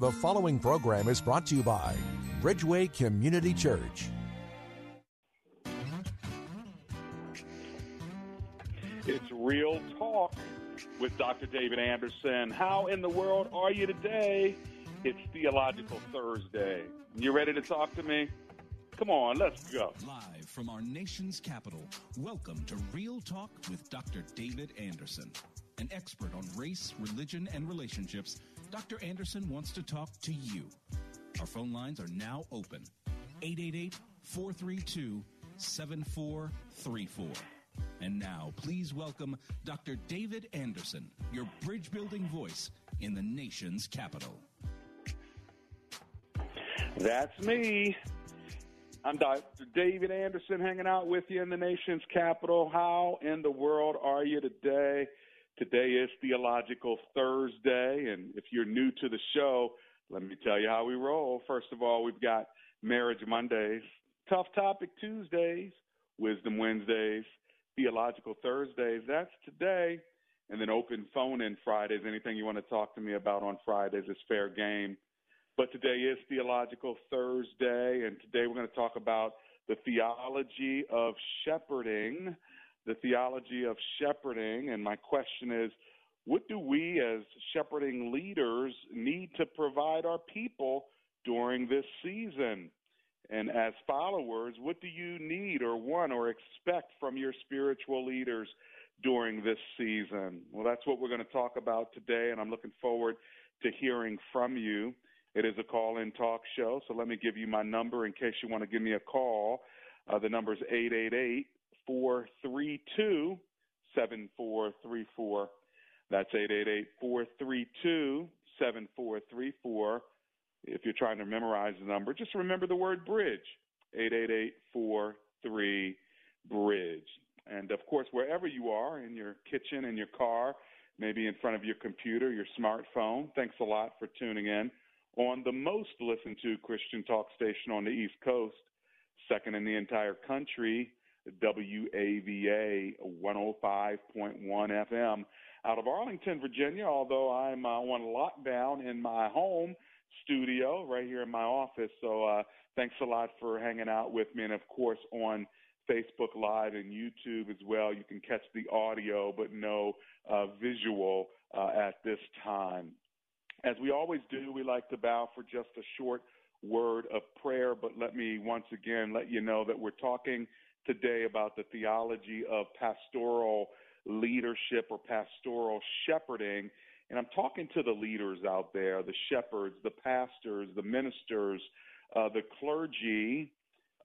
The following program is brought to you by Bridgeway Community Church. It's Real Talk with Dr. David Anderson. How in the world are you today? It's Theological Thursday. You ready to talk to me? Come on, let's go. Live from our nation's capital, welcome to Real Talk with Dr. David Anderson. An expert on race, religion, and relationships, Dr. Anderson wants to talk to you. Our phone lines are now open 888 432 7434. And now, please welcome Dr. David Anderson, your bridge building voice in the nation's capital. That's me. I'm Dr. David Anderson hanging out with you in the nation's capital. How in the world are you today? Today is Theological Thursday, and if you're new to the show, let me tell you how we roll. First of all, we've got Marriage Mondays, Tough Topic Tuesdays, Wisdom Wednesdays, Theological Thursdays. That's today. And then open phone in Fridays. Anything you want to talk to me about on Fridays is fair game. But today is Theological Thursday, and today we're going to talk about the theology of shepherding. The theology of shepherding. And my question is what do we as shepherding leaders need to provide our people during this season? And as followers, what do you need or want or expect from your spiritual leaders during this season? Well, that's what we're going to talk about today, and I'm looking forward to hearing from you. It is a call in talk show, so let me give you my number in case you want to give me a call. Uh, the number is 888 432 7434. That's 888 432 7434. If you're trying to memorize the number, just remember the word bridge 888 43 bridge. And of course, wherever you are in your kitchen, in your car, maybe in front of your computer, your smartphone, thanks a lot for tuning in on the most listened to Christian talk station on the East Coast, second in the entire country, WAVA 105.1 FM out of Arlington, Virginia, although I'm uh, on lockdown in my home studio right here in my office. So uh, thanks a lot for hanging out with me. And of course, on Facebook Live and YouTube as well, you can catch the audio but no uh, visual uh, at this time. As we always do, we like to bow for just a short word of prayer, but let me once again let you know that we're talking today about the theology of pastoral leadership or pastoral shepherding. And I'm talking to the leaders out there, the shepherds, the pastors, the ministers, uh, the clergy.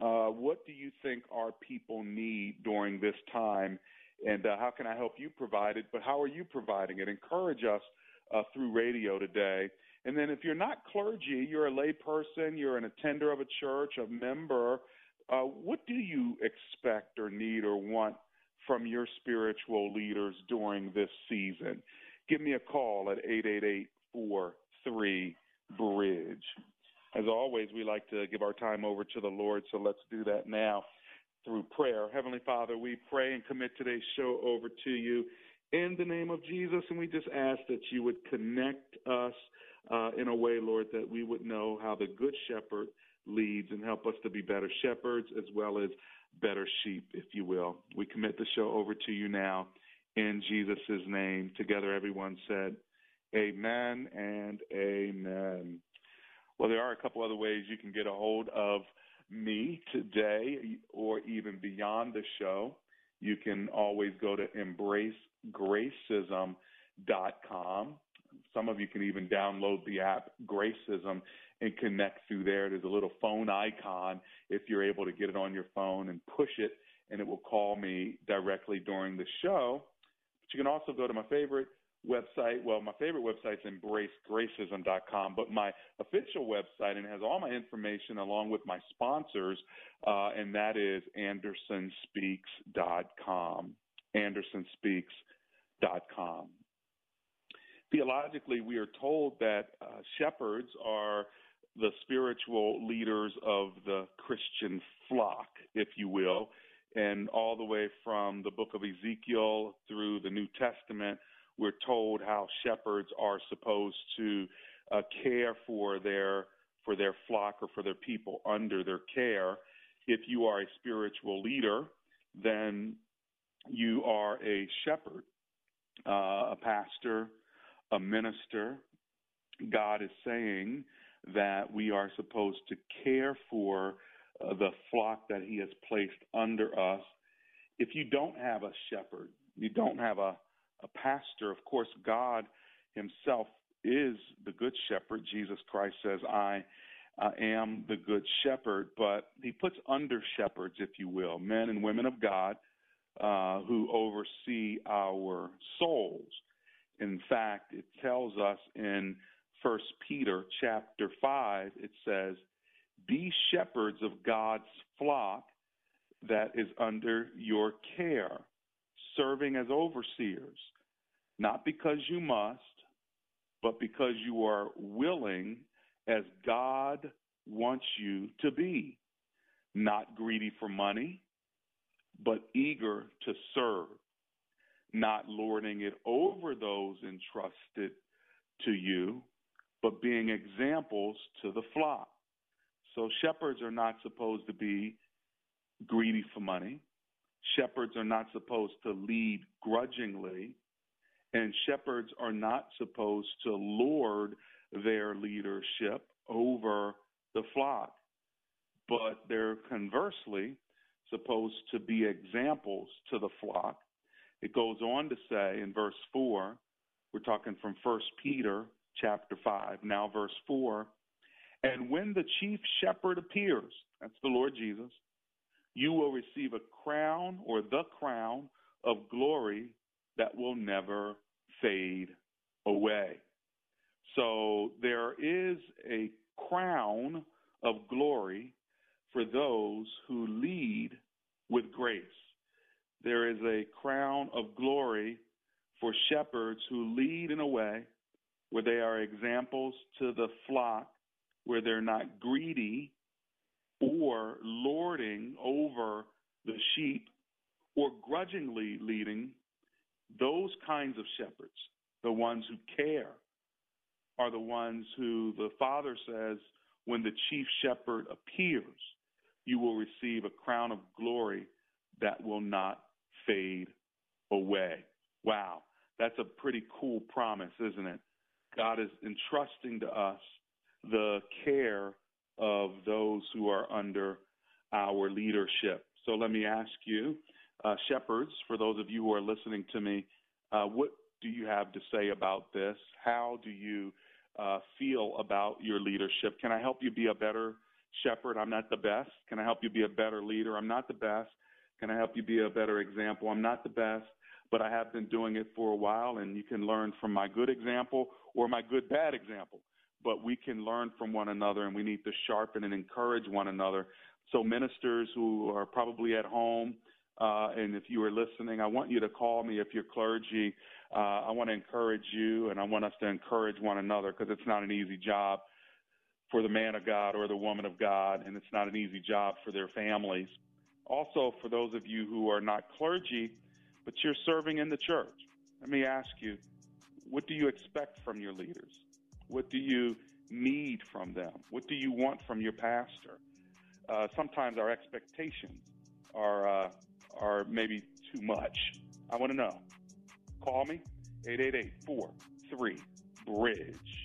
Uh, what do you think our people need during this time? And uh, how can I help you provide it? But how are you providing it? Encourage us uh, through radio today. And then if you're not clergy, you're a layperson, you're an attender of a church, a member, uh, what do you expect or need or want from your spiritual leaders during this season? Give me a call at 888 43 Bridge. As always, we like to give our time over to the Lord, so let's do that now through prayer. Heavenly Father, we pray and commit today's show over to you in the name of Jesus, and we just ask that you would connect us uh, in a way, Lord, that we would know how the Good Shepherd leads and help us to be better shepherds as well as better sheep, if you will. We commit the show over to you now in Jesus' name. Together, everyone said, Amen and Amen. Well, there are a couple other ways you can get a hold of me today or even beyond the show. You can always go to embracegracism.com. Some of you can even download the app Gracism and connect through there. There's a little phone icon if you're able to get it on your phone and push it, and it will call me directly during the show. But you can also go to my favorite website. Well, my favorite website is embracegracism.com, but my official website and has all my information along with my sponsors, uh, and that is andersonspeaks.com. Andersonspeaks.com. Theologically, we are told that uh, shepherds are the spiritual leaders of the Christian flock, if you will, and all the way from the book of Ezekiel through the New Testament, we're told how shepherds are supposed to uh, care for their for their flock or for their people under their care. If you are a spiritual leader, then you are a shepherd, uh, a pastor, a minister. God is saying that we are supposed to care for uh, the flock that He has placed under us. If you don't have a shepherd, you don't have a, a pastor, of course, God Himself is the good shepherd. Jesus Christ says, I uh, am the good shepherd, but He puts under shepherds, if you will, men and women of God uh, who oversee our souls. In fact, it tells us in First Peter chapter five, it says, "Be shepherds of God's flock that is under your care, serving as overseers, not because you must, but because you are willing, as God wants you to be, not greedy for money." but eager to serve, not lording it over those entrusted to you, but being examples to the flock. So shepherds are not supposed to be greedy for money. Shepherds are not supposed to lead grudgingly. And shepherds are not supposed to lord their leadership over the flock. But they're conversely supposed to be examples to the flock. It goes on to say in verse 4, we're talking from 1 Peter chapter 5, now verse 4, and when the chief shepherd appears, that's the Lord Jesus, you will receive a crown or the crown of glory that will never fade away. So there is a crown of glory for those who lead with grace. There is a crown of glory for shepherds who lead in a way where they are examples to the flock, where they're not greedy or lording over the sheep or grudgingly leading. Those kinds of shepherds, the ones who care, are the ones who the Father says, when the chief shepherd appears, you will receive a crown of glory that will not fade away. Wow, that's a pretty cool promise, isn't it? God is entrusting to us the care of those who are under our leadership. So let me ask you, uh, shepherds, for those of you who are listening to me, uh, what do you have to say about this? How do you uh, feel about your leadership? Can I help you be a better shepherd. I'm not the best. Can I help you be a better leader? I'm not the best. Can I help you be a better example? I'm not the best, but I have been doing it for a while, and you can learn from my good example or my good bad example. But we can learn from one another, and we need to sharpen and encourage one another. So, ministers who are probably at home, uh, and if you are listening, I want you to call me if you're clergy. Uh, I want to encourage you, and I want us to encourage one another because it's not an easy job for the man of God or the woman of God, and it's not an easy job for their families. Also, for those of you who are not clergy, but you're serving in the church, let me ask you what do you expect from your leaders? What do you need from them? What do you want from your pastor? Uh, sometimes our expectations are uh, are maybe too much. I want to know. Call me 888 43 Bridge.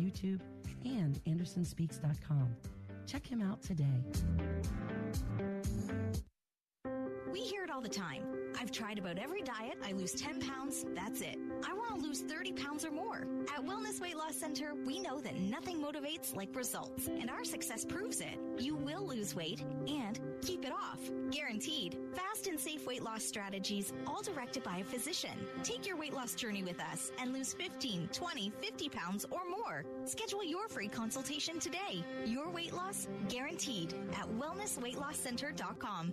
YouTube, and AndersonSpeaks.com. Check him out today. We hear it all the time. I've tried about every diet. I lose 10 pounds. That's it. I want to lose 30 pounds or more. At Wellness Weight Loss Center, we know that nothing motivates like results, and our success proves it. You will lose weight and keep it off. Guaranteed. Fast and safe weight loss strategies, all directed by a physician. Take your weight loss journey with us and lose 15, 20, 50 pounds or more. Schedule your free consultation today. Your weight loss guaranteed at wellnessweightlosscenter.com.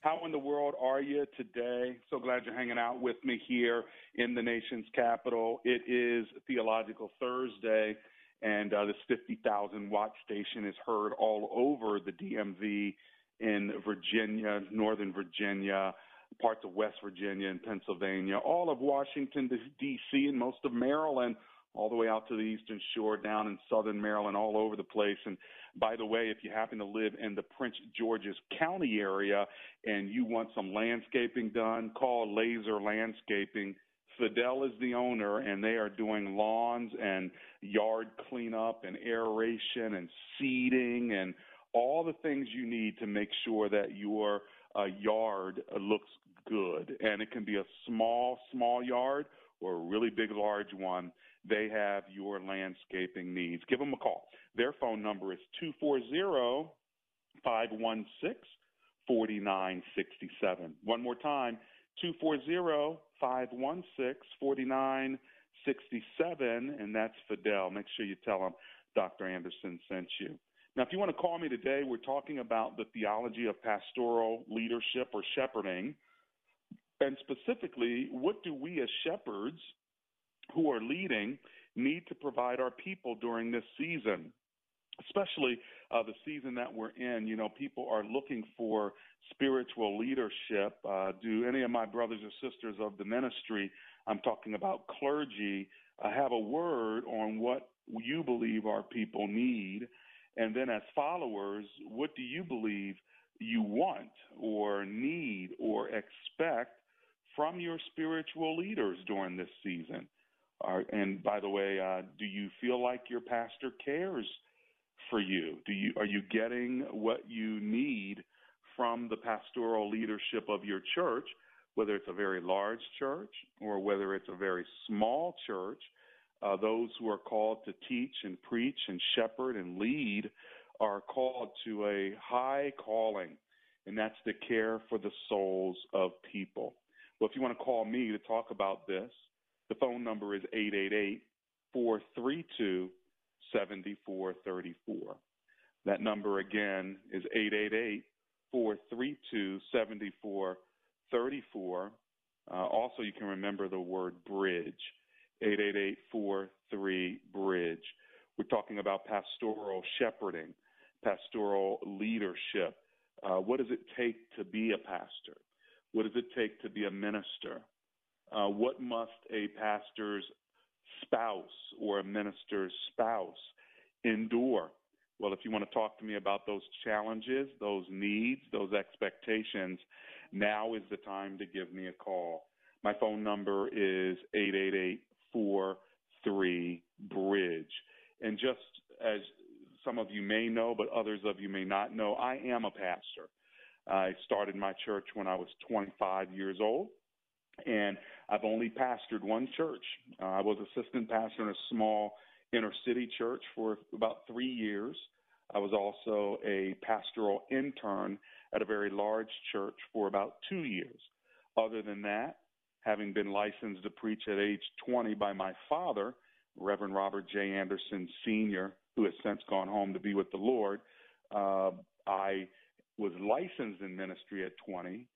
How in the world are you today? So glad you're hanging out with me here in the nation's capital. It is Theological Thursday, and uh, this 50,000 watt station is heard all over the DMV in Virginia, Northern Virginia, parts of West Virginia and Pennsylvania, all of Washington, D.C., and most of Maryland all the way out to the Eastern Shore, down in Southern Maryland, all over the place. And by the way, if you happen to live in the Prince George's County area and you want some landscaping done, call Laser Landscaping. Fidel is the owner, and they are doing lawns and yard cleanup and aeration and seeding and all the things you need to make sure that your uh, yard looks good. And it can be a small, small yard or a really big, large one they have your landscaping needs. Give them a call. Their phone number is 240 516 4967. One more time 240 516 4967, and that's Fidel. Make sure you tell them Dr. Anderson sent you. Now, if you want to call me today, we're talking about the theology of pastoral leadership or shepherding. And specifically, what do we as shepherds who are leading need to provide our people during this season especially uh, the season that we're in. You know, people are looking for spiritual leadership. Uh, do any of my brothers or sisters of the ministry, I'm talking about clergy, uh, have a word on what you believe our people need? And then as followers, what do you believe you want or need or expect from your spiritual leaders during this season? Are, and by the way, uh, do you feel like your pastor cares for you? Do you are you getting what you need from the pastoral leadership of your church, whether it's a very large church or whether it's a very small church? Uh, those who are called to teach and preach and shepherd and lead are called to a high calling, and that's the care for the souls of people. Well, if you want to call me to talk about this, the phone number is 888 432 7434. That number again is 888 432 7434. Uh, also, you can remember the word bridge 888 43 bridge. We're talking about pastoral shepherding, pastoral leadership. Uh, what does it take to be a pastor? What does it take to be a minister? Uh, what must a pastor's spouse or a minister's spouse endure? Well, if you want to talk to me about those challenges, those needs, those expectations, now is the time to give me a call. My phone number is 888 three Bridge. And just as some of you may know, but others of you may not know, I am a pastor. I started my church when I was 25 years old, and I've only pastored one church. Uh, I was assistant pastor in a small inner city church for about three years. I was also a pastoral intern at a very large church for about two years. Other than that, having been licensed to preach at age 20 by my father, Reverend Robert J. Anderson Sr., who has since gone home to be with the Lord, uh, I was licensed in ministry at 20,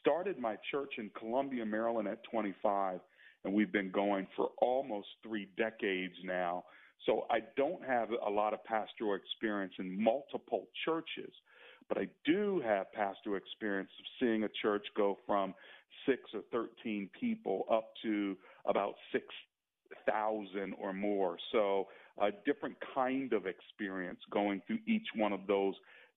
started my church in Columbia, Maryland at 25, and we've been going for almost three decades now. So I don't have a lot of pastoral experience in multiple churches, but I do have pastoral experience of seeing a church go from six or 13 people up to about 6,000 or more. So a different kind of experience going through each one of those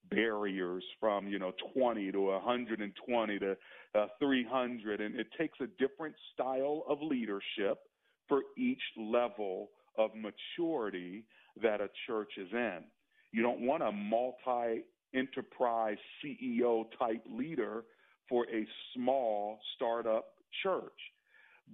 barriers from you know 20 to 120 to uh, 300 and it takes a different style of leadership for each level of maturity that a church is in. You don't want a multi enterprise CEO type leader for a small startup church.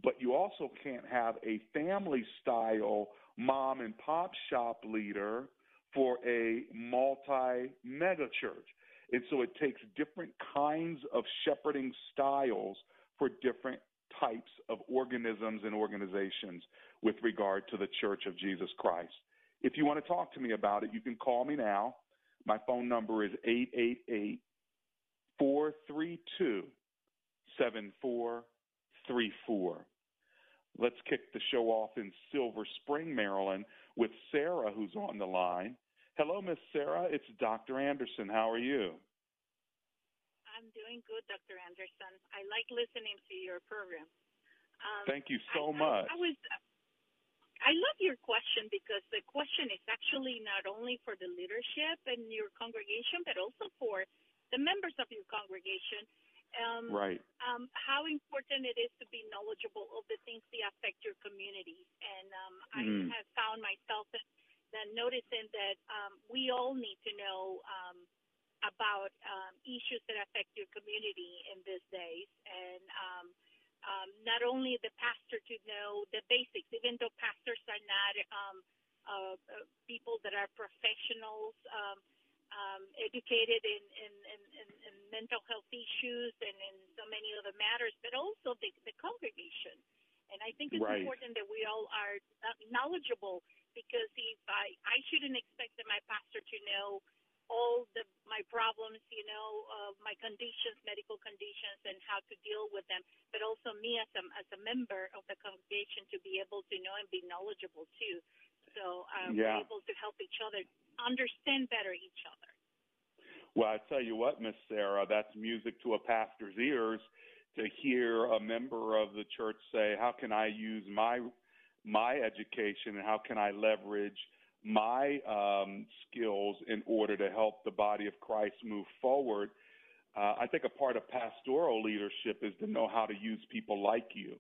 But you also can't have a family style mom and pop shop leader for a multi mega church. And so it takes different kinds of shepherding styles for different types of organisms and organizations with regard to the Church of Jesus Christ. If you want to talk to me about it, you can call me now. My phone number is 888 432 7434. Let's kick the show off in Silver Spring, Maryland, with Sarah, who's on the line. Hello, Miss Sarah. It's Dr. Anderson. How are you? I'm doing good, Dr. Anderson. I like listening to your program. Um, Thank you so I, much. I, I was. I love your question because the question is actually not only for the leadership and your congregation, but also for the members of your congregation um, right. Um, how important it is to be knowledgeable of the things that affect your community. And um, mm-hmm. I have found myself that, that noticing that um, we all need to know um, about um, issues that affect your community in these days. And um, um, not only the pastor to know the basics, even though pastors are not um, uh, uh, people that are professionals. Um, educated in, in, in, in, mental health issues and in so many other matters, but also the, the congregation. And I think it's right. important that we all are knowledgeable because if I, I shouldn't expect that my pastor to know all the my problems, you know, uh, my conditions, medical conditions, and how to deal with them. But also me as a as a member of the congregation to be able to know and be knowledgeable too. So um, yeah. we're able to help each other understand better each other. Well, I tell you what, Miss Sarah, that's music to a pastor's ears to hear a member of the church say, "How can I use my my education and how can I leverage my um, skills in order to help the body of Christ move forward?" Uh, I think a part of pastoral leadership is to know how to use people like you,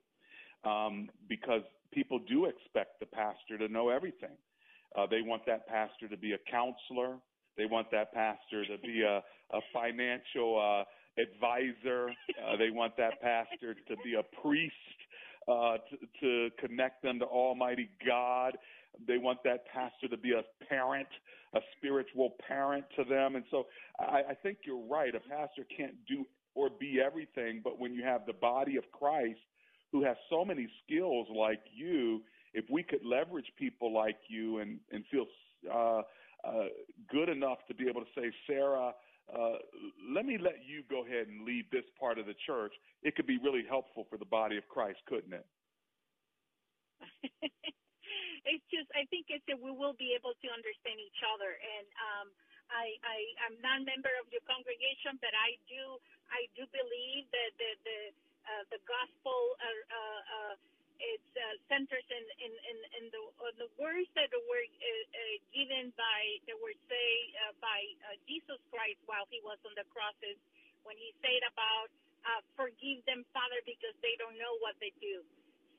um, because people do expect the pastor to know everything. Uh, they want that pastor to be a counselor. They want that pastor to be a, a financial uh, advisor. Uh, they want that pastor to be a priest uh, to, to connect them to Almighty God. They want that pastor to be a parent, a spiritual parent to them. And so I, I think you're right. A pastor can't do or be everything, but when you have the body of Christ who has so many skills like you, if we could leverage people like you and and feel uh, uh, good enough to be able to say, Sarah, uh, let me let you go ahead and lead this part of the church, it could be really helpful for the body of Christ, couldn't it? it's just, I think it's that we will be able to understand each other. And um, I, I, I'm not a member of your congregation, but I do, I do believe that the the, uh, the gospel. Uh, uh, uh, it uh, centers in in in, in the uh, the words that were uh, uh, given by that were say uh, by uh, Jesus Christ while he was on the crosses when he said about uh, forgive them Father because they don't know what they do.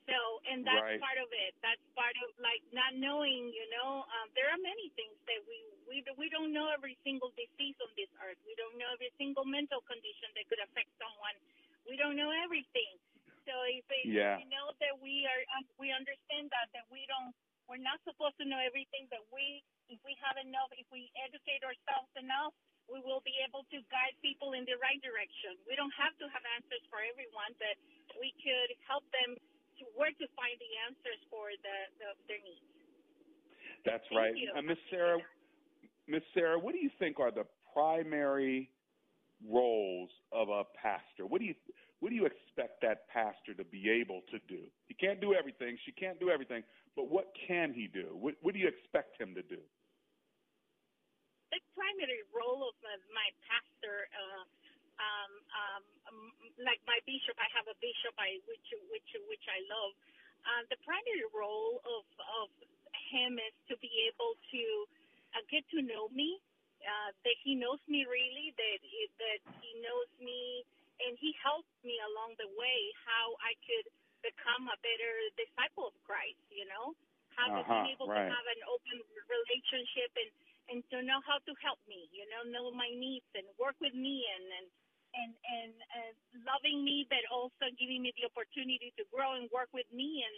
So, and that's right. part of it. That's part of like not knowing. You know, um, there are many things that we we we don't know every single disease on this earth. We don't know every single mental condition that could affect someone. We don't know everything. So if, yeah. we know that we are, um, we understand that that we don't, we're not supposed to know everything. But we, if we have enough, if we educate ourselves enough, we will be able to guide people in the right direction. We don't have to have answers for everyone, but we could help them to where to find the answers for the, the their needs. That's Thank right. Uh, Miss Sarah, Miss Sarah, what do you think are the primary roles of a pastor? What do you what do you expect that pastor to be able to do? He can't do everything. She can't do everything. But what can he do? What, what do you expect him to do? The primary role of my, pastor, uh, um, um, um, like my bishop, I have a bishop, I which which which I love. Uh, the primary role of of him is to be able to uh, get to know me, uh, that he knows me really, that he, that he knows me, and he helps me along the way how I could become a better disciple of Christ. You know, how to Uh-huh, be able right. to have an open relationship and and to know how to help me. You know, know my needs and work with me and and and and, and loving me, but also giving me the opportunity to grow and work with me and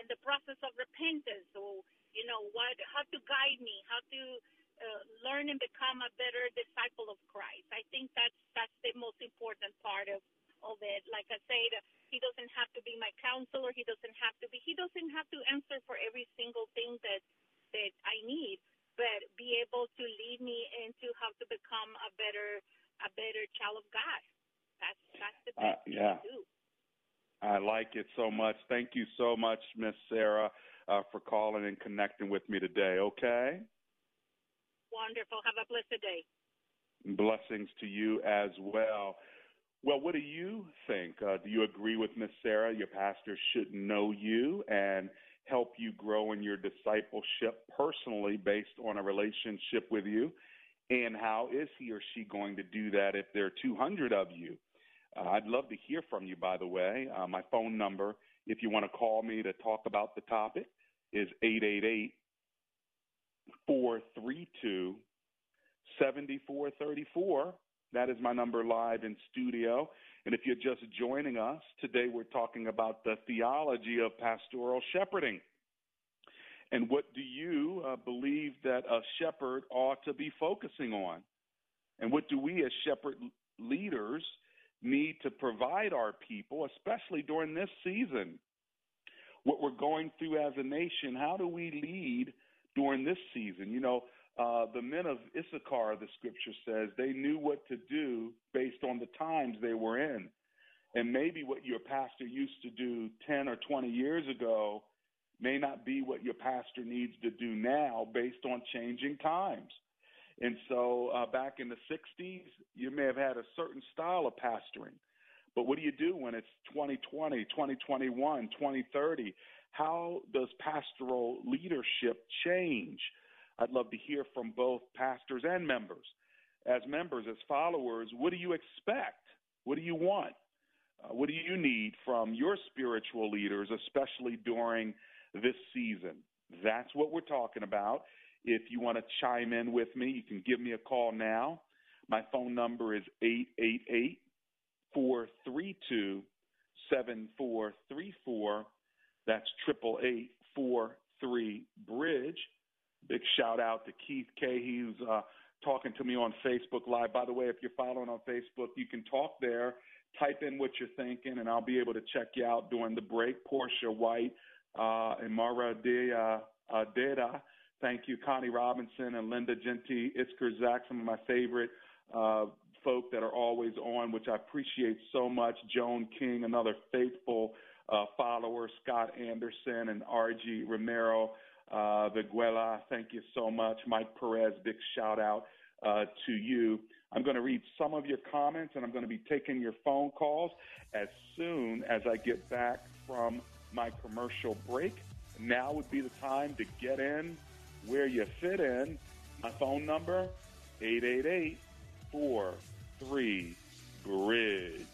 and the process of repentance. So you know what, how to guide me, how to uh, learn and become a better disciple of Christ. I think that's that's the most important part of of it. Like I said, he doesn't have to be my counselor. He doesn't have to be. He doesn't have to answer for every single thing that that I need, but be able to lead me into how to become a better a better child of God. That's that's the Uh, best thing yeah. to do. I like it so much. Thank you so much, Miss Sarah, uh, for calling and connecting with me today. Okay. Wonderful. Have a blessed day. Blessings to you as well. Well, what do you think? Uh, do you agree with Miss Sarah? Your pastor should know you and help you grow in your discipleship personally based on a relationship with you. And how is he or she going to do that if there are 200 of you? Uh, I'd love to hear from you, by the way. Uh, my phone number, if you want to call me to talk about the topic, is 888 432 7434. That is my number live in studio. And if you're just joining us, today we're talking about the theology of pastoral shepherding. And what do you uh, believe that a shepherd ought to be focusing on? And what do we as shepherd leaders need to provide our people, especially during this season? What we're going through as a nation, how do we lead during this season? You know, uh, the men of Issachar, the scripture says, they knew what to do based on the times they were in. And maybe what your pastor used to do 10 or 20 years ago may not be what your pastor needs to do now based on changing times. And so uh, back in the 60s, you may have had a certain style of pastoring. But what do you do when it's 2020, 2021, 2030? How does pastoral leadership change? I'd love to hear from both pastors and members. As members, as followers, what do you expect? What do you want? Uh, what do you need from your spiritual leaders, especially during this season? That's what we're talking about. If you want to chime in with me, you can give me a call now. My phone number is 888 432 7434. That's 888 43 Bridge. Big shout out to Keith K. He's uh, talking to me on Facebook Live. By the way, if you're following on Facebook, you can talk there. Type in what you're thinking, and I'll be able to check you out during the break. Portia White uh, and Mara De uh, uh. Thank you, Connie Robinson and Linda Genti, Isker Zach, some of my favorite uh, folk that are always on, which I appreciate so much. Joan King, another faithful uh, follower, Scott Anderson and RG Romero uh, Viguela. Thank you so much. Mike Perez, big shout out uh, to you. I'm going to read some of your comments and I'm going to be taking your phone calls as soon as I get back from my commercial break. Now would be the time to get in where you fit in. My phone number, 888 43 Bridge.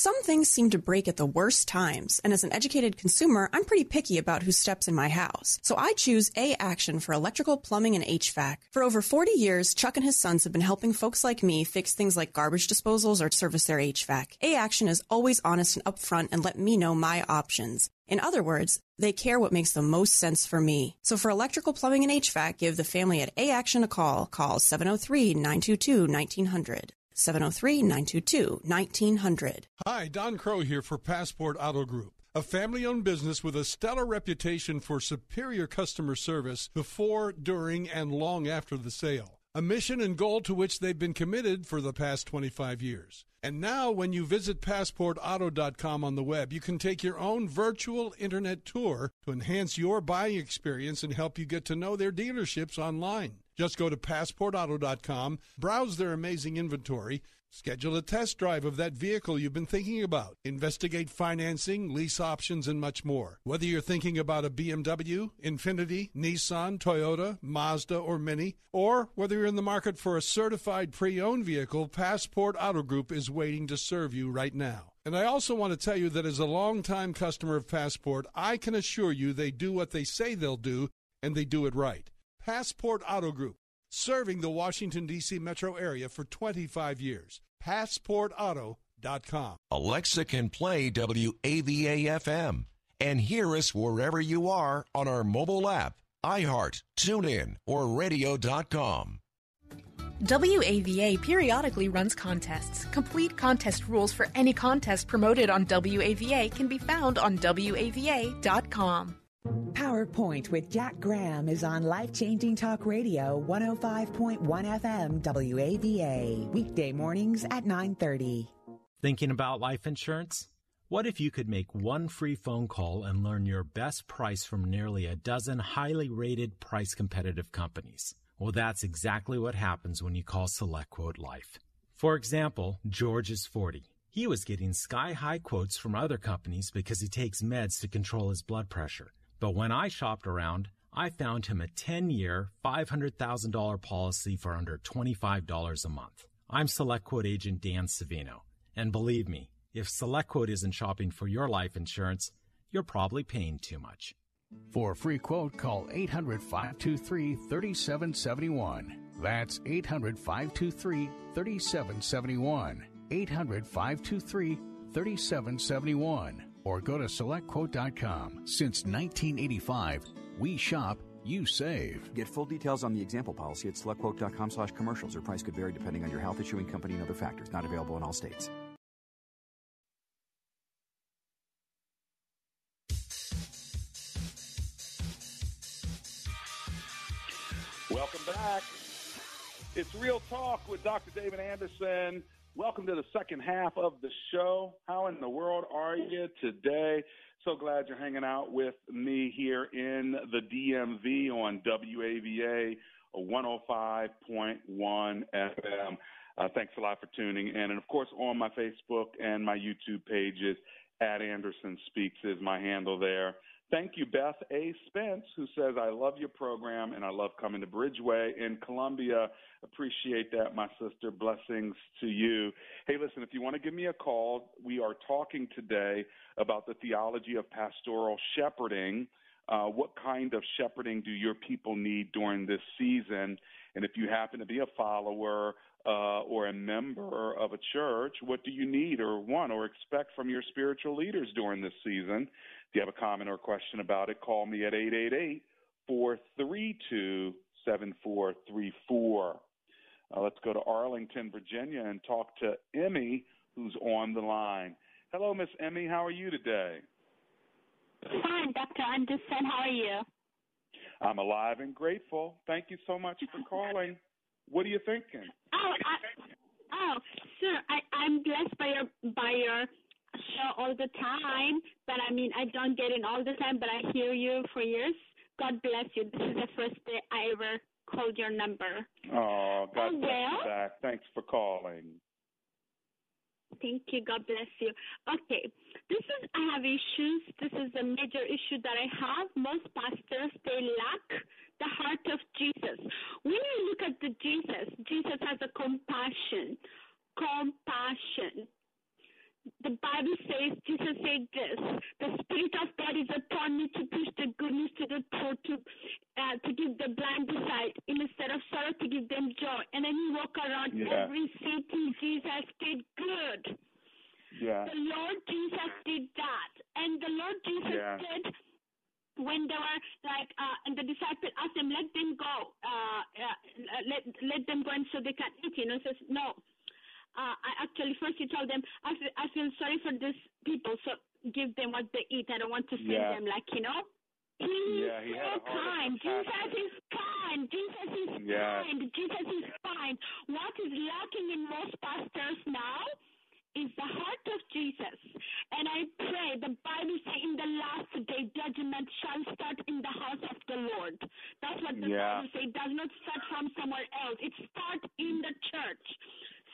Some things seem to break at the worst times, and as an educated consumer, I'm pretty picky about who steps in my house. So I choose A Action for electrical, plumbing, and HVAC. For over 40 years, Chuck and his sons have been helping folks like me fix things like garbage disposals or service their HVAC. A Action is always honest and upfront and let me know my options. In other words, they care what makes the most sense for me. So for electrical, plumbing, and HVAC, give the family at A Action a call. Call 703 922 1900. 703 922 1900. Hi, Don Crow here for Passport Auto Group. A family owned business with a stellar reputation for superior customer service before, during, and long after the sale. A mission and goal to which they've been committed for the past 25 years. And now, when you visit PassportAuto.com on the web, you can take your own virtual internet tour to enhance your buying experience and help you get to know their dealerships online. Just go to PassportAuto.com, browse their amazing inventory, schedule a test drive of that vehicle you've been thinking about, investigate financing, lease options, and much more. Whether you're thinking about a BMW, Infiniti, Nissan, Toyota, Mazda, or Mini, or whether you're in the market for a certified pre owned vehicle, Passport Auto Group is waiting to serve you right now. And I also want to tell you that as a longtime customer of Passport, I can assure you they do what they say they'll do, and they do it right. Passport Auto Group, serving the Washington, D.C. metro area for 25 years. PassportAuto.com. Alexa can play WAVA FM and hear us wherever you are on our mobile app, iHeart, TuneIn, or radio.com. WAVA periodically runs contests. Complete contest rules for any contest promoted on WAVA can be found on WAVA.com. PowerPoint with Jack Graham is on Life Changing Talk Radio 105.1 FM WAVA weekday mornings at 9:30. Thinking about life insurance? What if you could make one free phone call and learn your best price from nearly a dozen highly rated price competitive companies? Well, that's exactly what happens when you call SelectQuote Life. For example, George is 40. He was getting sky high quotes from other companies because he takes meds to control his blood pressure. But when I shopped around, I found him a 10 year, $500,000 policy for under $25 a month. I'm SelectQuote agent Dan Savino. And believe me, if SelectQuote isn't shopping for your life insurance, you're probably paying too much. For a free quote, call 800 523 3771. That's 800 523 3771. 800 523 3771 or go to selectquote.com. Since 1985, we shop, you save. Get full details on the example policy at selectquote.com slash commercials. Or price could vary depending on your health issuing company and other factors. Not available in all states. Welcome back. It's Real Talk with Dr. David Anderson. Welcome to the second half of the show. How in the world are you today? So glad you're hanging out with me here in the DMV on WAVA 105.1 FM. Uh, thanks a lot for tuning in. And of course, on my Facebook and my YouTube pages, at Anderson Speaks is my handle there. Thank you, Beth A. Spence, who says, I love your program and I love coming to Bridgeway in Columbia. Appreciate that, my sister. Blessings to you. Hey, listen, if you want to give me a call, we are talking today about the theology of pastoral shepherding. Uh, what kind of shepherding do your people need during this season? And if you happen to be a follower uh, or a member of a church, what do you need or want or expect from your spiritual leaders during this season? If you have a comment or question about it, call me at 888 432 7434. Uh, let's go to Arlington, Virginia, and talk to Emmy, who's on the line. Hello, Miss Emmy. How are you today? Fine, Dr. Anderson. How are you? I'm alive and grateful. Thank you so much for calling. What are you thinking? Oh, I, oh, sir. I, I'm blessed by your by your show all the time, but I mean, I don't get in all the time, but I hear you for years. God bless you. This is the first day I ever called your number. Oh, God oh, bless well, you back. Thanks for calling. Thank you. God bless you. Okay. This is, I have issues. This is a major issue that I have. Most pastors, they lack the heart of Jesus. When you look at the Jesus, Jesus has a compassion. Compassion. the Bible says, Jesus said this: the Spirit of God is upon me to preach the good news to the poor, to uh, to give the blind the sight, instead of sorrow to give them joy. And then he walk around Yeah. every city. Jesus did good. Yeah. The Lord Jesus did that, and the Lord Jesus Yeah. said when they were like, uh, and the disciple asked them, "Let them go, uh, uh, let let them go, and so they can eat." You know, says no. Uh, I actually first he told them, I feel, I feel sorry for these people, so give them what they eat. I don't want to send Yeah. them like you know. He's Yeah, he so had a heart of kind. Jesus is kind. Jesus is Yeah. kind. Jesus is kind. What is lacking in most pastors now the heart of Jesus. And I pray the Bible says in the last day judgment shall start in the house of the Lord. That's what the Yeah. Bible says. It does not start from somewhere else. It starts in the church.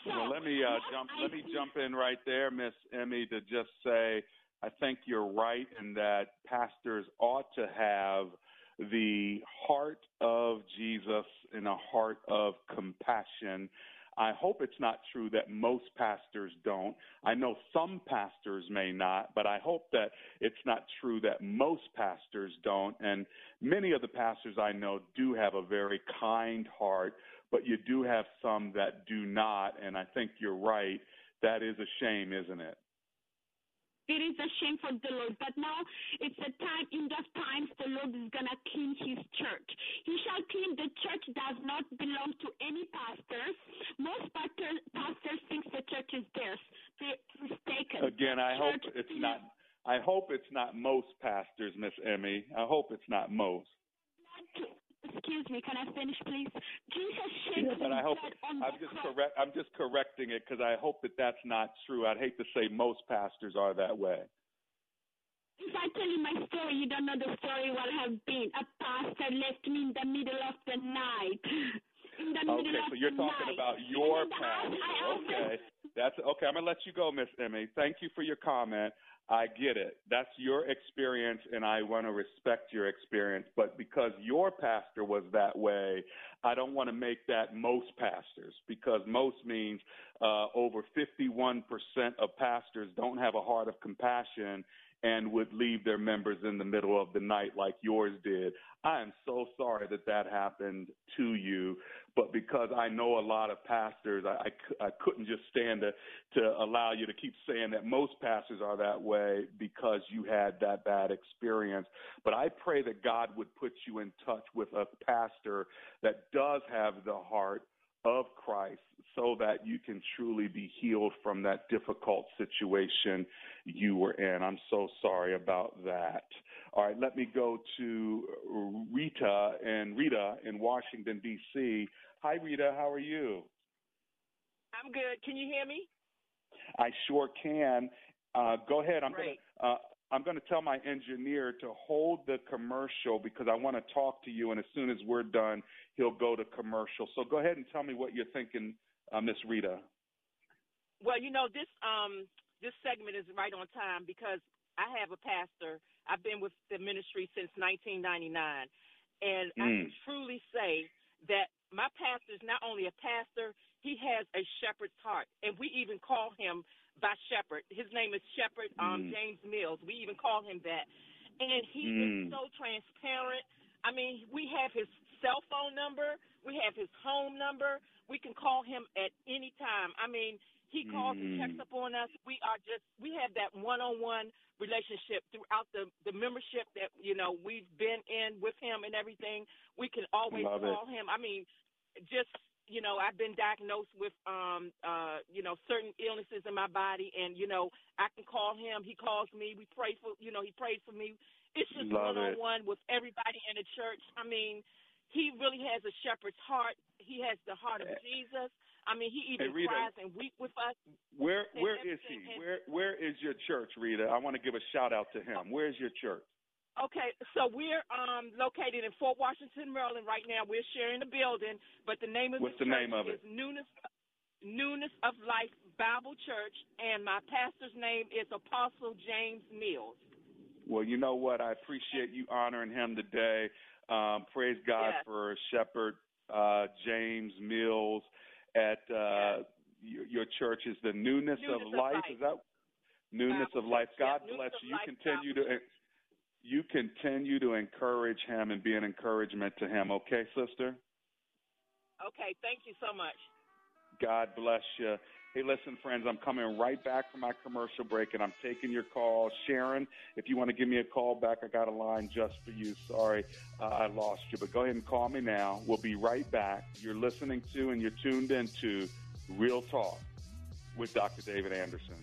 So well, let me uh, jump. I Let me see- jump in right there, Miss Emmy, to just say I think you're right in that pastors ought to have the heart of Jesus and a heart of compassion. I hope it's not true that most pastors don't. I know some pastors may not, but I hope that it's not true that most pastors don't. And many of the pastors I know do have a very kind heart, but you do have some that do not. And I think you're right. That is a shame, isn't it? It is a shame for the Lord, but now it's a time in the times the Lord is gonna clean His church. He shall clean the church does not belong to any pastors. Most pastors pastors think the church is theirs. They're mistaken. Again, I hope it's not. I hope it's not most pastors, Miss Emmy. I hope it's not most. Excuse me, can I finish, please? Jesus shed Yeah, but I hope, I'm just cross. correct. I'm just correcting it because I hope that that's not true. I'd hate to say most pastors are that way. If I tell you my story, you don't know the story what I have been. A pastor left me in the middle of the night. In the Okay, middle so of you're the talking night. about your house, pastor. Them- Okay, that's okay. I'm gonna let you go, Miss Emmy. Thank you for your comment. I get it. That's your experience, and I want to respect your experience. But because your pastor was that way, I don't want to make that most pastors because most means uh, over 51% of pastors don't have a heart of compassion and would leave their members in the middle of the night like yours did. I am so sorry that that happened to you, but because I know a lot of pastors, I, I, I couldn't just stand to, to allow you to keep saying that most pastors are that way because you had that bad experience. But I pray that God would put you in touch with a pastor that does have the heart of Christ so that you can truly be healed from that difficult situation you were in. I'm so sorry about that. All right, let me go to Rita and Rita in Washington D.C. Hi Rita, how are you? I'm good. Can you hear me? I sure can. Uh, go ahead. I'm Great. gonna uh, I'm gonna tell my engineer to hold the commercial because I want to talk to you, and as soon as we're done, he'll go to commercial. So go ahead and tell me what you're thinking, uh, Miss Rita. Well, you know this um this segment is right on time because I have a pastor. I've been with the ministry since 1999, and I can Mm. truly say that my pastor is not only a pastor; he has a shepherd's heart, and we even call him by shepherd. His name is Shepherd um, Mm. James Mills. We even call him that, and he Mm. is so transparent. I mean, we have his cell phone number, we have his home number. We can call him at any time. I mean, he calls and checks Mm. up on us. We are just we have that one-on-one relationship throughout the the membership that you know we've been in with him and everything. We can always Love it. call him. I mean, just you know, I've been diagnosed with um uh you know certain illnesses in my body, and you know I can call him. He calls me. We pray for you know he prays for me. It's just one-on-one with everybody in the church. I mean, he really has a shepherd's heart. He has the heart of Jesus. I mean, he even Hey, Rita. cries and weeps with us. Where where is he? Where where is your church, Rita? I want to give a shout out to him. Where's your church? Okay, so we're um located in Fort Washington, Maryland right now. We're sharing the building, but the name of What's the, the church name of is Newness Newness of Life Bible Church, and my pastor's name is Apostle James Mills. Well, you know what? I appreciate you honoring him today. Um, praise God Yes. for Shepherd uh, James Mills at uh, your, your church is the newness, Newness of of life. Life. Is that Newness Bible of life. God Yeah, bless you. You Life continue Bible to you continue to encourage him and be an encouragement to him. Okay, sister. Okay, thank you so much. God bless you. Hey, listen, friends, I'm coming right back from my commercial break and I'm taking your call. Sharon, if you want to give me a call back, I got a line just for you. Sorry uh, I lost you, but go ahead and call me now. We'll be right back. You're listening to and you're tuned into Real Talk with Dr. David Anderson.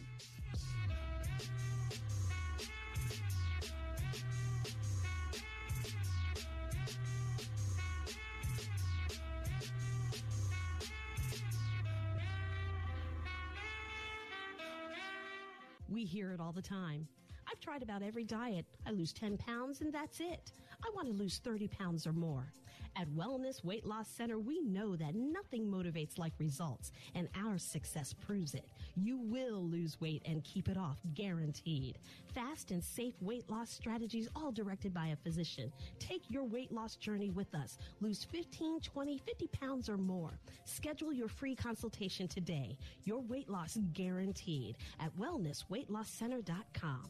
Hear it all the time. I've tried about every diet. I lose 10 pounds and that's it. I want to lose 30 pounds or more. At Wellness Weight Loss Center, we know that nothing motivates like results, and our success proves it. You will lose weight and keep it off, guaranteed. Fast and safe weight loss strategies, all directed by a physician. Take your weight loss journey with us. Lose 15, 20, 50 pounds or more. Schedule your free consultation today. Your weight loss guaranteed at wellnessweightlosscenter.com.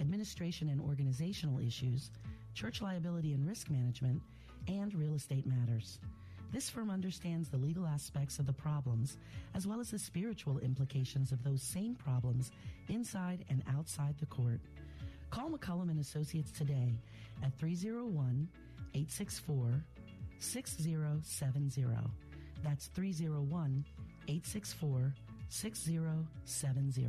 administration and organizational issues, church liability and risk management, and real estate matters. This firm understands the legal aspects of the problems as well as the spiritual implications of those same problems inside and outside the court. Call McCullum and Associates today at 301 864 6070. That's 301 864 6070.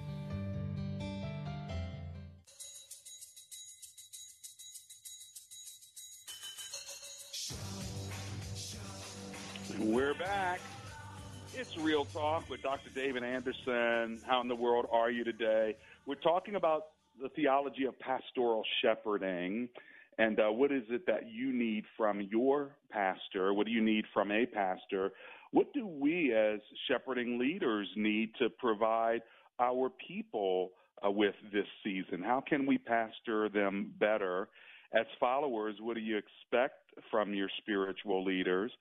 It's Real Talk with Dr. David Anderson. How in the world are you today? We're talking about the theology of pastoral shepherding and uh, what is it that you need from your pastor? What do you need from a pastor? What do we as shepherding leaders need to provide our people uh, with this season? How can we pastor them better? As followers, what do you expect from your spiritual leaders?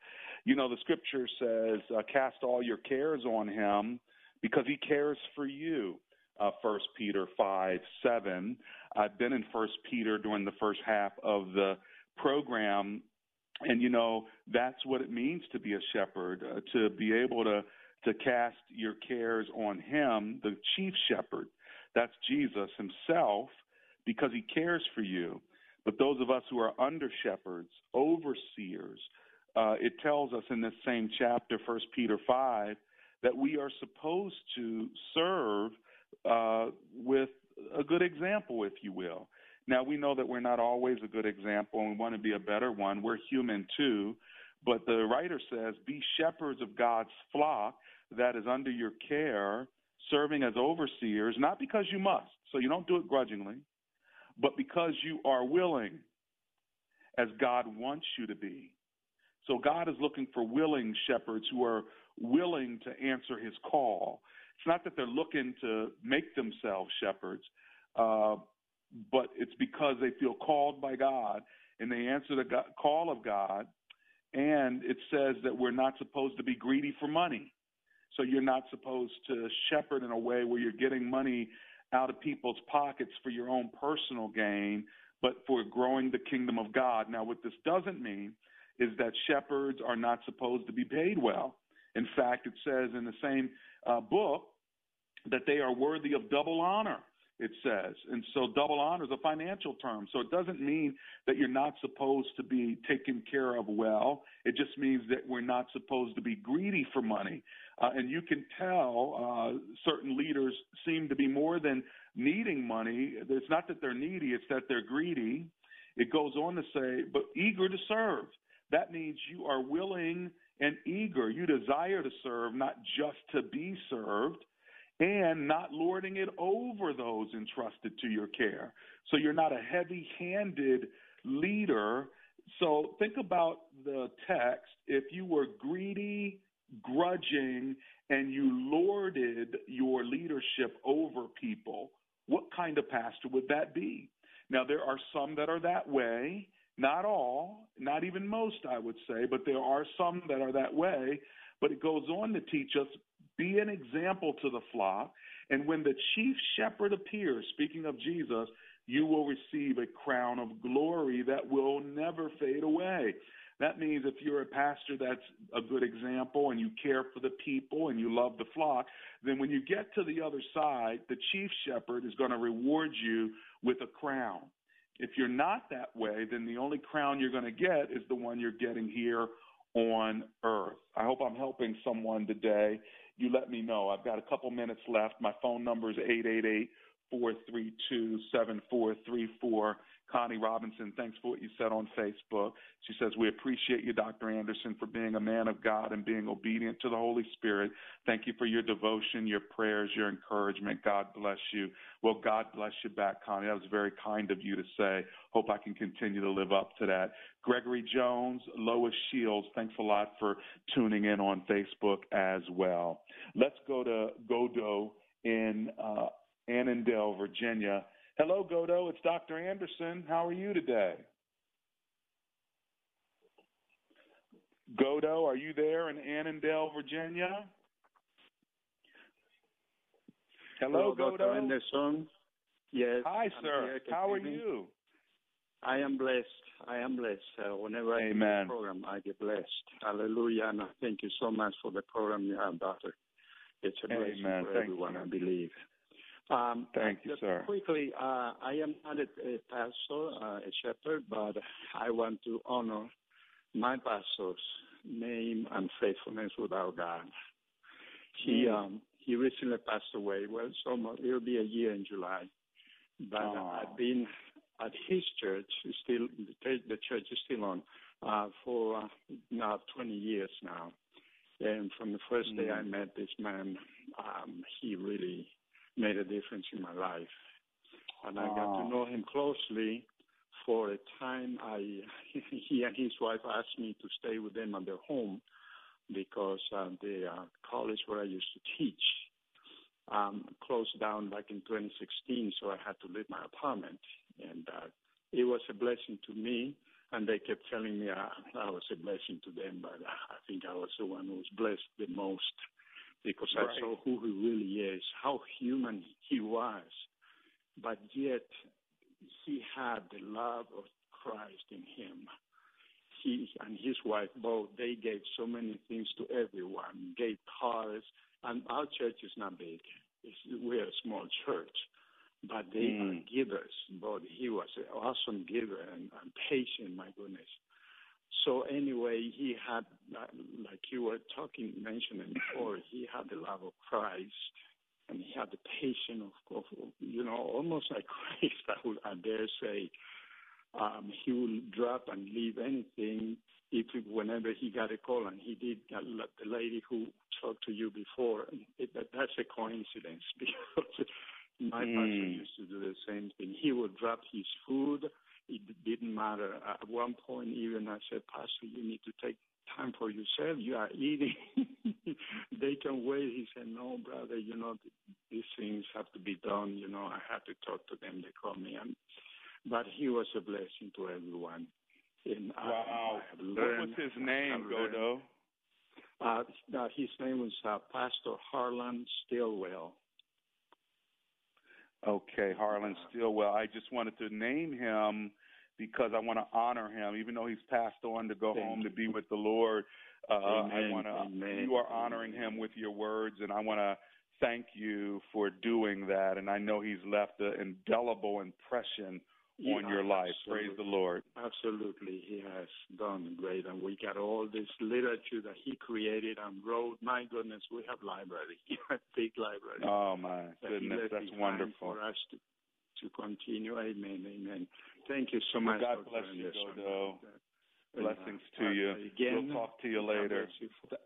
You know, the scripture says, uh, cast all your cares on him because he cares for you. Uh, 1 Peter 5 7. I've been in First Peter during the first half of the program, and you know that's what it means to be a shepherd, uh, to be able to to cast your cares on Him, the chief shepherd. That's Jesus Himself, because He cares for you. But those of us who are under shepherds, overseers, uh, it tells us in this same chapter, First Peter five, that we are supposed to serve uh, with a good example, if you will. Now, we know that we're not always a good example and we want to be a better one. We're human too. But the writer says, Be shepherds of God's flock that is under your care, serving as overseers, not because you must, so you don't do it grudgingly, but because you are willing, as God wants you to be. So God is looking for willing shepherds who are willing to answer his call. It's not that they're looking to make themselves shepherds, uh, but it's because they feel called by God and they answer the God, call of God. And it says that we're not supposed to be greedy for money. So you're not supposed to shepherd in a way where you're getting money out of people's pockets for your own personal gain, but for growing the kingdom of God. Now, what this doesn't mean is that shepherds are not supposed to be paid well. In fact, it says in the same uh, book that they are worthy of double honor it says. And so double honor is a financial term. So it doesn't mean that you're not supposed to be taken care of well. It just means that we're not supposed to be greedy for money. Uh, and you can tell uh, certain leaders seem to be more than needing money. It's not that they're needy, it's that they're greedy. It goes on to say, but eager to serve. That means you are willing and eager. You desire to serve, not just to be served and not lording it over those entrusted to your care. So you're not a heavy handed leader. So think about the text. If you were greedy, grudging, and you lorded your leadership over people, what kind of pastor would that be? Now, there are some that are that way. Not all, not even most, I would say, but there are some that are that way. But it goes on to teach us be an example to the flock. And when the chief shepherd appears, speaking of Jesus, you will receive a crown of glory that will never fade away. That means if you're a pastor that's a good example and you care for the people and you love the flock, then when you get to the other side, the chief shepherd is going to reward you with a crown. If you're not that way, then the only crown you're going to get is the one you're getting here on earth. I hope I'm helping someone today you let me know. I've got a couple minutes left. My phone number is 888 432 7434. Connie Robinson, thanks for what you said on Facebook. She says, We appreciate you, Dr. Anderson, for being a man of God and being obedient to the Holy Spirit. Thank you for your devotion, your prayers, your encouragement. God bless you. Well, God bless you back, Connie. That was very kind of you to say. Hope I can continue to live up to that. Gregory Jones, Lois Shields, thanks a lot for tuning in on Facebook as well. Let's go to Godo in uh, Annandale, Virginia. Hello, Godo. It's Dr. Anderson. How are you today? Godo, are you there in Annandale, Virginia? Hello, Hello Dr. Anderson. Yes. Hi, I'm sir. How are you? I am blessed. I am blessed. Uh, whenever I Amen. do the program, I get blessed. Hallelujah. And I thank you so much for the program you have, Doctor. It's a blessing Amen. for Thank everyone, you. I believe. Um, Thank you, sir. Quickly, uh, I am not a, a pastor, uh, a shepherd, but I want to honor my pastor's name and faithfulness with our God. He Mm. um, he recently passed away. Well, almost it'll be a year in July. But Oh. I've been at his church, still the, church- is still on uh, for uh, now 20 years now. And from the first day I Mm. met this man, um, he really made a difference in my life. And I got to know him closely for a time. I he and his wife asked me to stay with them at their home because uh, the uh, college where I used to teach um, closed down back in 2016, so I had to leave my apartment. And uh, it was a blessing to me, and they kept telling me I, I was a blessing to them, but I think I was the one who was blessed the most because I saw who he really is, how human he was, but yet he had the love of Christ in him. He and his wife both they gave so many things to everyone, gave cars, and our church is not big. It's, we're a small church, but they are Mm. givers. But he was an awesome giver and, and patient. My goodness. So anyway, he had, like you were talking, mentioning before, he had the love of Christ, and he had the patience of, of you know, almost like Christ. I would, I dare say, um, he would drop and leave anything if whenever he got a call, and he did. Uh, the lady who talked to you before, it, that, that's a coincidence because My Mm. pastor used to do the same thing. He would drop his food. It didn't matter. At one point, even I said, Pastor, you need to take time for yourself. You are eating. they can wait. He said, No, brother, you know, these things have to be done. You know, I have to talk to them. They call me. And, but he was a blessing to everyone. And I- Wow. I have What was his name, Godo? Uh, uh, his name was uh, Pastor Harlan Stillwell. Okay, Harlan Stillwell. I just wanted to name him because I want to honor him, even though he's passed on to go home to be with the Lord. Uh, I want to. You are honoring him with your words, and I want to thank you for doing that. And I know he's left an indelible impression on your life. Praise the. Lord. Absolutely, he has done great, and we got all this literature that he created and wrote. My goodness, we have library, a big library. Oh my goodness, that's wonderful. for us to to continue. Amen, amen. Thank you so much. God bless you. Godo. Uh, Blessings uh, to you. Again, we'll talk to you later. you for-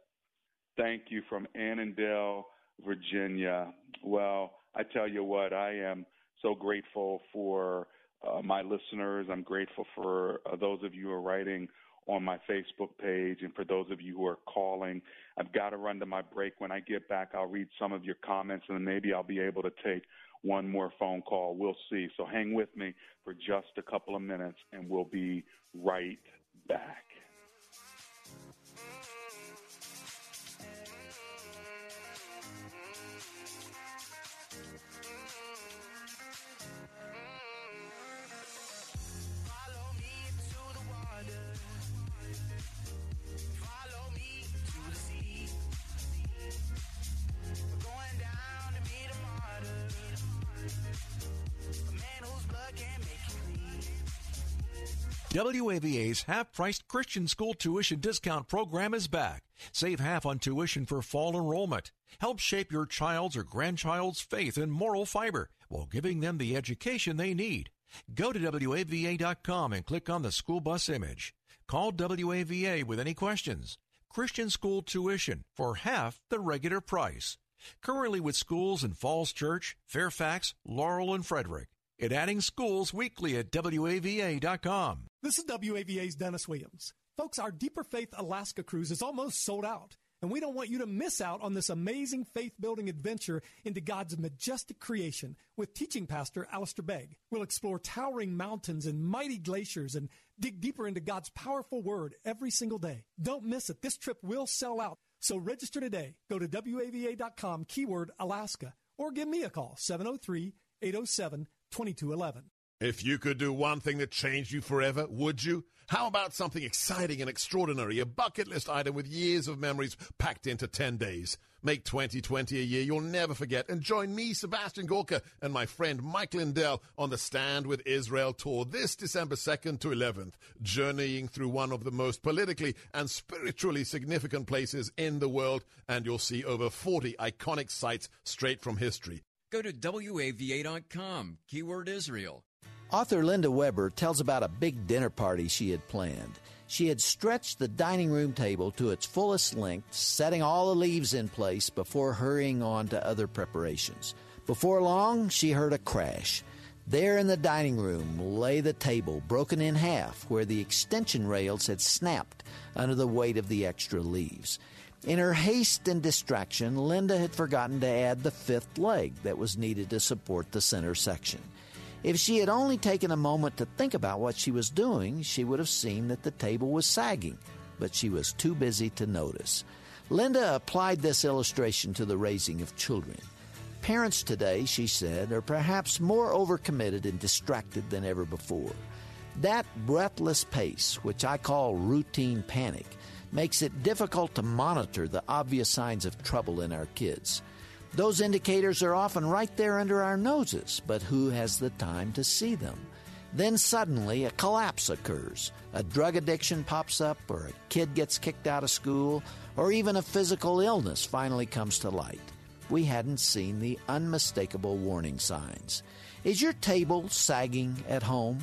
Thank you from Annandale, Virginia. Well, I tell you what, I am so grateful for uh, my listeners. I'm grateful for uh, those of you who are writing on my Facebook page and for those of you who are calling. I've got to run to my break. When I get back, I'll read some of your comments and maybe I'll be able to take one more phone call. We'll see. So hang with me for just a couple of minutes and we'll be right back. WAVA's half priced Christian school tuition discount program is back. Save half on tuition for fall enrollment. Help shape your child's or grandchild's faith and moral fiber while giving them the education they need. Go to WAVA.com and click on the school bus image. Call WAVA with any questions. Christian school tuition for half the regular price. Currently with schools in Falls Church, Fairfax, Laurel, and Frederick. And adding schools weekly at WAVA.com. This is WAVA's Dennis Williams. Folks, our Deeper Faith Alaska cruise is almost sold out, and we don't want you to miss out on this amazing faith building adventure into God's majestic creation with teaching pastor Alistair Begg. We'll explore towering mountains and mighty glaciers and dig deeper into God's powerful word every single day. Don't miss it. This trip will sell out. So register today. Go to WAVA.com, keyword Alaska, or give me a call, 703 807 2211. If you could do one thing that changed you forever, would you? How about something exciting and extraordinary, a bucket list item with years of memories packed into 10 days? Make 2020 a year you'll never forget and join me, Sebastian Gorka, and my friend Mike Lindell on the Stand with Israel tour this December 2nd to 11th, journeying through one of the most politically and spiritually significant places in the world, and you'll see over 40 iconic sites straight from history. Go to WAVA.com, keyword Israel. Author Linda Weber tells about a big dinner party she had planned. She had stretched the dining room table to its fullest length, setting all the leaves in place before hurrying on to other preparations. Before long, she heard a crash. There in the dining room lay the table, broken in half, where the extension rails had snapped under the weight of the extra leaves. In her haste and distraction, Linda had forgotten to add the fifth leg that was needed to support the center section. If she had only taken a moment to think about what she was doing, she would have seen that the table was sagging, but she was too busy to notice. Linda applied this illustration to the raising of children. Parents today, she said, are perhaps more overcommitted and distracted than ever before. That breathless pace, which I call routine panic, makes it difficult to monitor the obvious signs of trouble in our kids. Those indicators are often right there under our noses, but who has the time to see them? Then suddenly a collapse occurs. A drug addiction pops up, or a kid gets kicked out of school, or even a physical illness finally comes to light. We hadn't seen the unmistakable warning signs. Is your table sagging at home?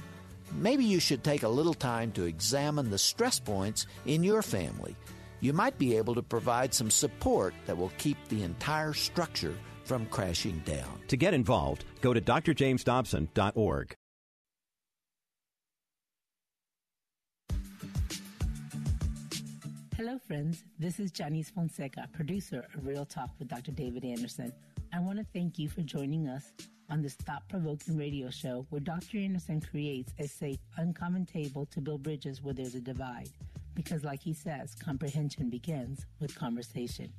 Maybe you should take a little time to examine the stress points in your family. You might be able to provide some support that will keep the entire structure from crashing down. To get involved, go to drjamesdobson.org. Hello, friends. This is Janice Fonseca, producer of Real Talk with Dr. David Anderson. I want to thank you for joining us on this thought provoking radio show where Dr. Anderson creates a safe, uncommon table to build bridges where there's a divide. Because, like he says, comprehension begins with conversation.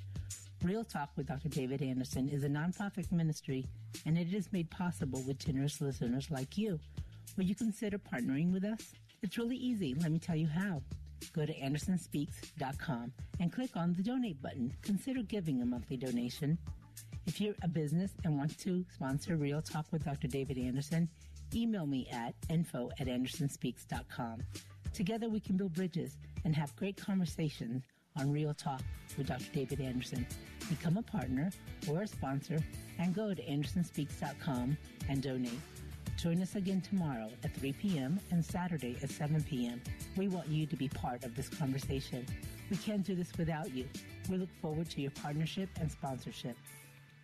Real Talk with Dr. David Anderson is a nonprofit ministry, and it is made possible with generous listeners like you. Will you consider partnering with us? It's really easy. Let me tell you how. Go to andersonspeaks.com and click on the donate button. Consider giving a monthly donation. If you're a business and want to sponsor Real Talk with Dr. David Anderson, email me at info at andersonspeaks.com. Together we can build bridges and have great conversations on Real Talk with Dr. David Anderson. Become a partner or a sponsor and go to andersonspeaks.com and donate. Join us again tomorrow at 3 p.m. and Saturday at 7 p.m. We want you to be part of this conversation. We can't do this without you. We look forward to your partnership and sponsorship.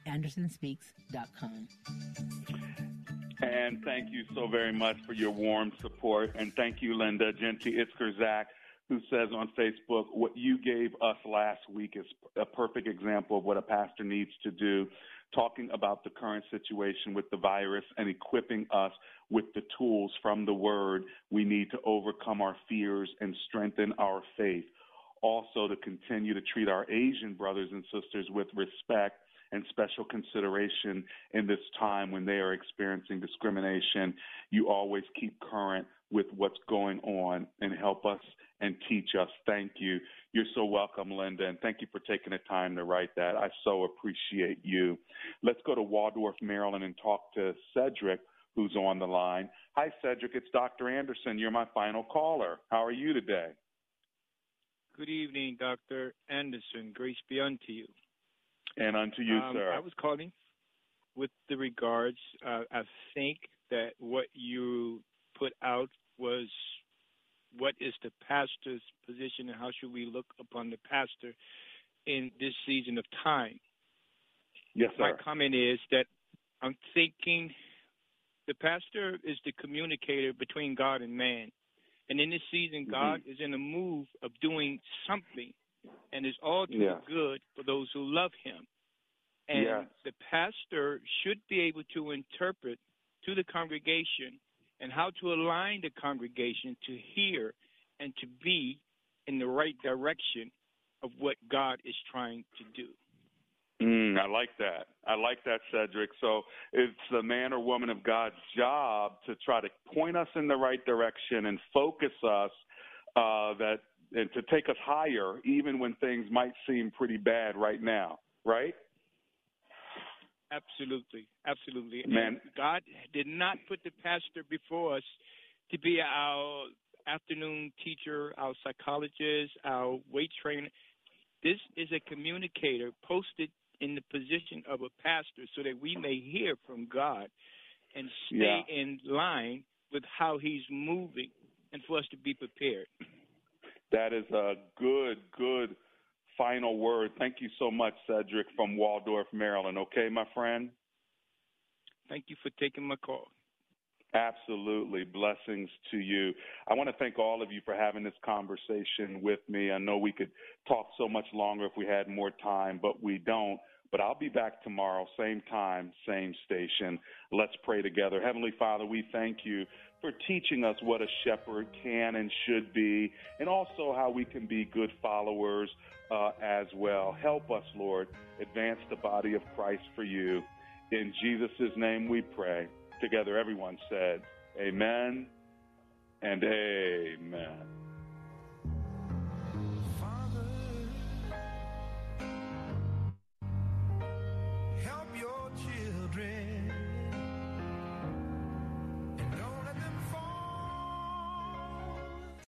AndersonSpeaks.com. And thank you so very much for your warm support. And thank you, Linda Genty Itzker-Zach, who says on Facebook, what you gave us last week is a perfect example of what a pastor needs to do, talking about the current situation with the virus and equipping us with the tools from the word we need to overcome our fears and strengthen our faith. Also, to continue to treat our Asian brothers and sisters with respect and special consideration in this time when they are experiencing discrimination. You always keep current with what's going on and help us and teach us. Thank you. You're so welcome, Linda, and thank you for taking the time to write that. I so appreciate you. Let's go to Waldorf, Maryland, and talk to Cedric, who's on the line. Hi, Cedric. It's Dr. Anderson. You're my final caller. How are you today? Good evening, Dr. Anderson. Grace be unto you. And unto you, um, sir. I was calling with the regards. Uh, I think that what you put out was what is the pastor's position and how should we look upon the pastor in this season of time. Yes, sir. My comment is that I'm thinking the pastor is the communicator between God and man. And in this season, Mm-hmm. God is in a move of doing something, and it's all to Yeah. the good for those who love Him. And Yes. the pastor should be able to interpret to the congregation and how to align the congregation to hear and to be in the right direction of what God is trying to do. Mm, I like that. I like that, Cedric. So it's the man or woman of God's job to try to point us in the right direction and focus us uh, that and to take us higher, even when things might seem pretty bad right now. Right? Absolutely, absolutely. Man. And God did not put the pastor before us to be our afternoon teacher, our psychologist, our weight trainer. This is a communicator posted in the position of a pastor so that we may hear from God and stay Yeah. in line with how he's moving and for us to be prepared. That is a good, good final word. Thank you so much, Cedric from Waldorf, Maryland. Okay, my friend? Thank you for taking my call. Absolutely. Blessings to you. I want to thank all of you for having this conversation with me. I know we could talk so much longer if we had more time, but we don't. But I'll be back tomorrow, same time, same station. Let's pray together. Heavenly Father, we thank you for teaching us what a shepherd can and should be, and also how we can be good followers uh, as well. Help us, Lord, advance the body of Christ for you. In Jesus' name we pray. Together, everyone said, Amen and Amen.